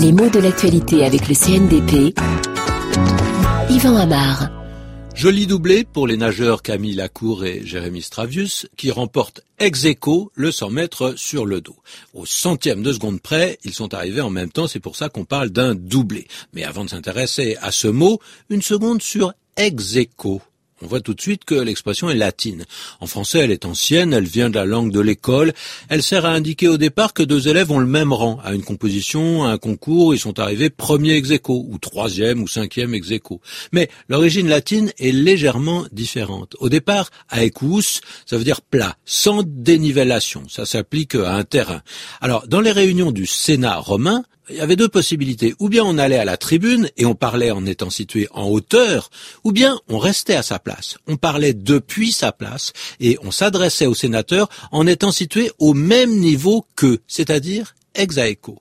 Les mots de l'actualité avec le CNDP. Yvan Amar. Joli doublé pour les nageurs Camille Lacour et Jérémy Stravius qui remportent ex aequo le 100 mètres sur le dos. Au centième de seconde près, ils sont arrivés en même temps, c'est pour ça qu'on parle d'un doublé. Mais avant de s'intéresser à ce mot, une seconde sur ex. On voit tout de suite que l'expression est latine. En français, elle est ancienne, elle vient de la langue de l'école. Elle sert à indiquer au départ que deux élèves ont le même rang. À une composition, à un concours, ils sont arrivés premier ex ou troisième ou cinquième ex. Mais l'origine latine est légèrement différente. Au départ, aequus, ça veut dire plat, sans dénivellation. Ça s'applique à un terrain. Alors, dans les réunions du Sénat romain, il y avait deux possibilités. Ou bien on allait à la tribune et on parlait en étant situé en hauteur, ou bien on restait à sa place. On parlait depuis sa place et on s'adressait aux sénateurs en étant situé au même niveau qu'eux, c'est-à-dire ex aequo.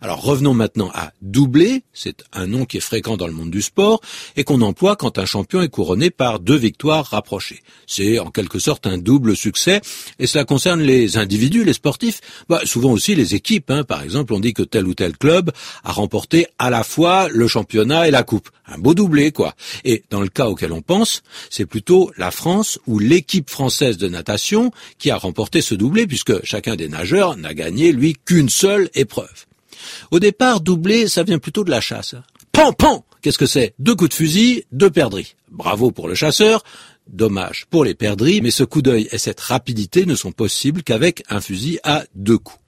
Alors revenons maintenant à doubler, c'est un nom qui est fréquent dans le monde du sport et qu'on emploie quand un champion est couronné par deux victoires rapprochées. C'est en quelque sorte un double succès et cela concerne les individus, les sportifs, bah, souvent aussi les équipes. Hein. Par exemple, on dit que tel ou tel club a remporté à la fois le championnat et la coupe. Un beau doublé, quoi. Et dans le cas auquel on pense, c'est plutôt la France ou l'équipe française de natation qui a remporté ce doublé puisque chacun des nageurs n'a gagné, lui, qu'une seule épreuve. Au départ, doublé, ça vient plutôt de la chasse. Pan, pan Qu'est-ce que c'est? Deux coups de fusil, deux perdrix. Bravo pour le chasseur, dommage pour les perdrix, mais ce coup d'œil et cette rapidité ne sont possibles qu'avec un fusil à deux coups.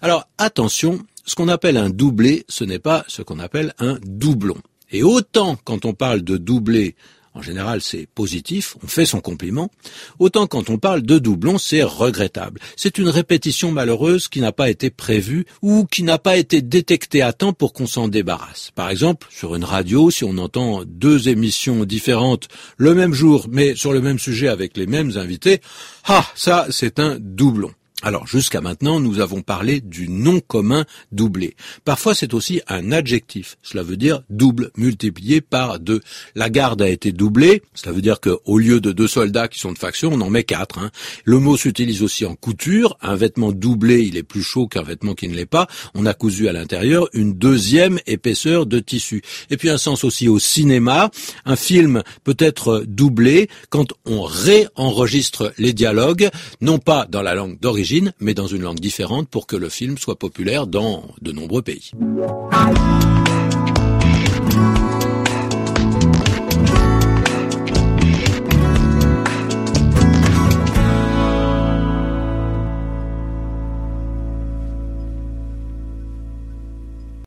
Alors attention, ce qu'on appelle un doublé, ce n'est pas ce qu'on appelle un doublon. Et autant quand on parle de doublé en général c'est positif, on fait son compliment, autant quand on parle de doublon, c'est regrettable. C'est une répétition malheureuse qui n'a pas été prévue ou qui n'a pas été détectée à temps pour qu'on s'en débarrasse. Par exemple, sur une radio, si on entend deux émissions différentes le même jour, mais sur le même sujet avec les mêmes invités, ah, ça c'est un doublon. Alors jusqu'à maintenant, nous avons parlé du nom commun doublé. Parfois, c'est aussi un adjectif. Cela veut dire double multiplié par deux. La garde a été doublée. Cela veut dire qu'au lieu de deux soldats qui sont de faction, on en met quatre. Hein. Le mot s'utilise aussi en couture. Un vêtement doublé, il est plus chaud qu'un vêtement qui ne l'est pas. On a cousu à l'intérieur une deuxième épaisseur de tissu. Et puis un sens aussi au cinéma. Un film peut être doublé quand on réenregistre les dialogues, non pas dans la langue mais dans une langue différente pour que le film soit populaire dans de nombreux pays.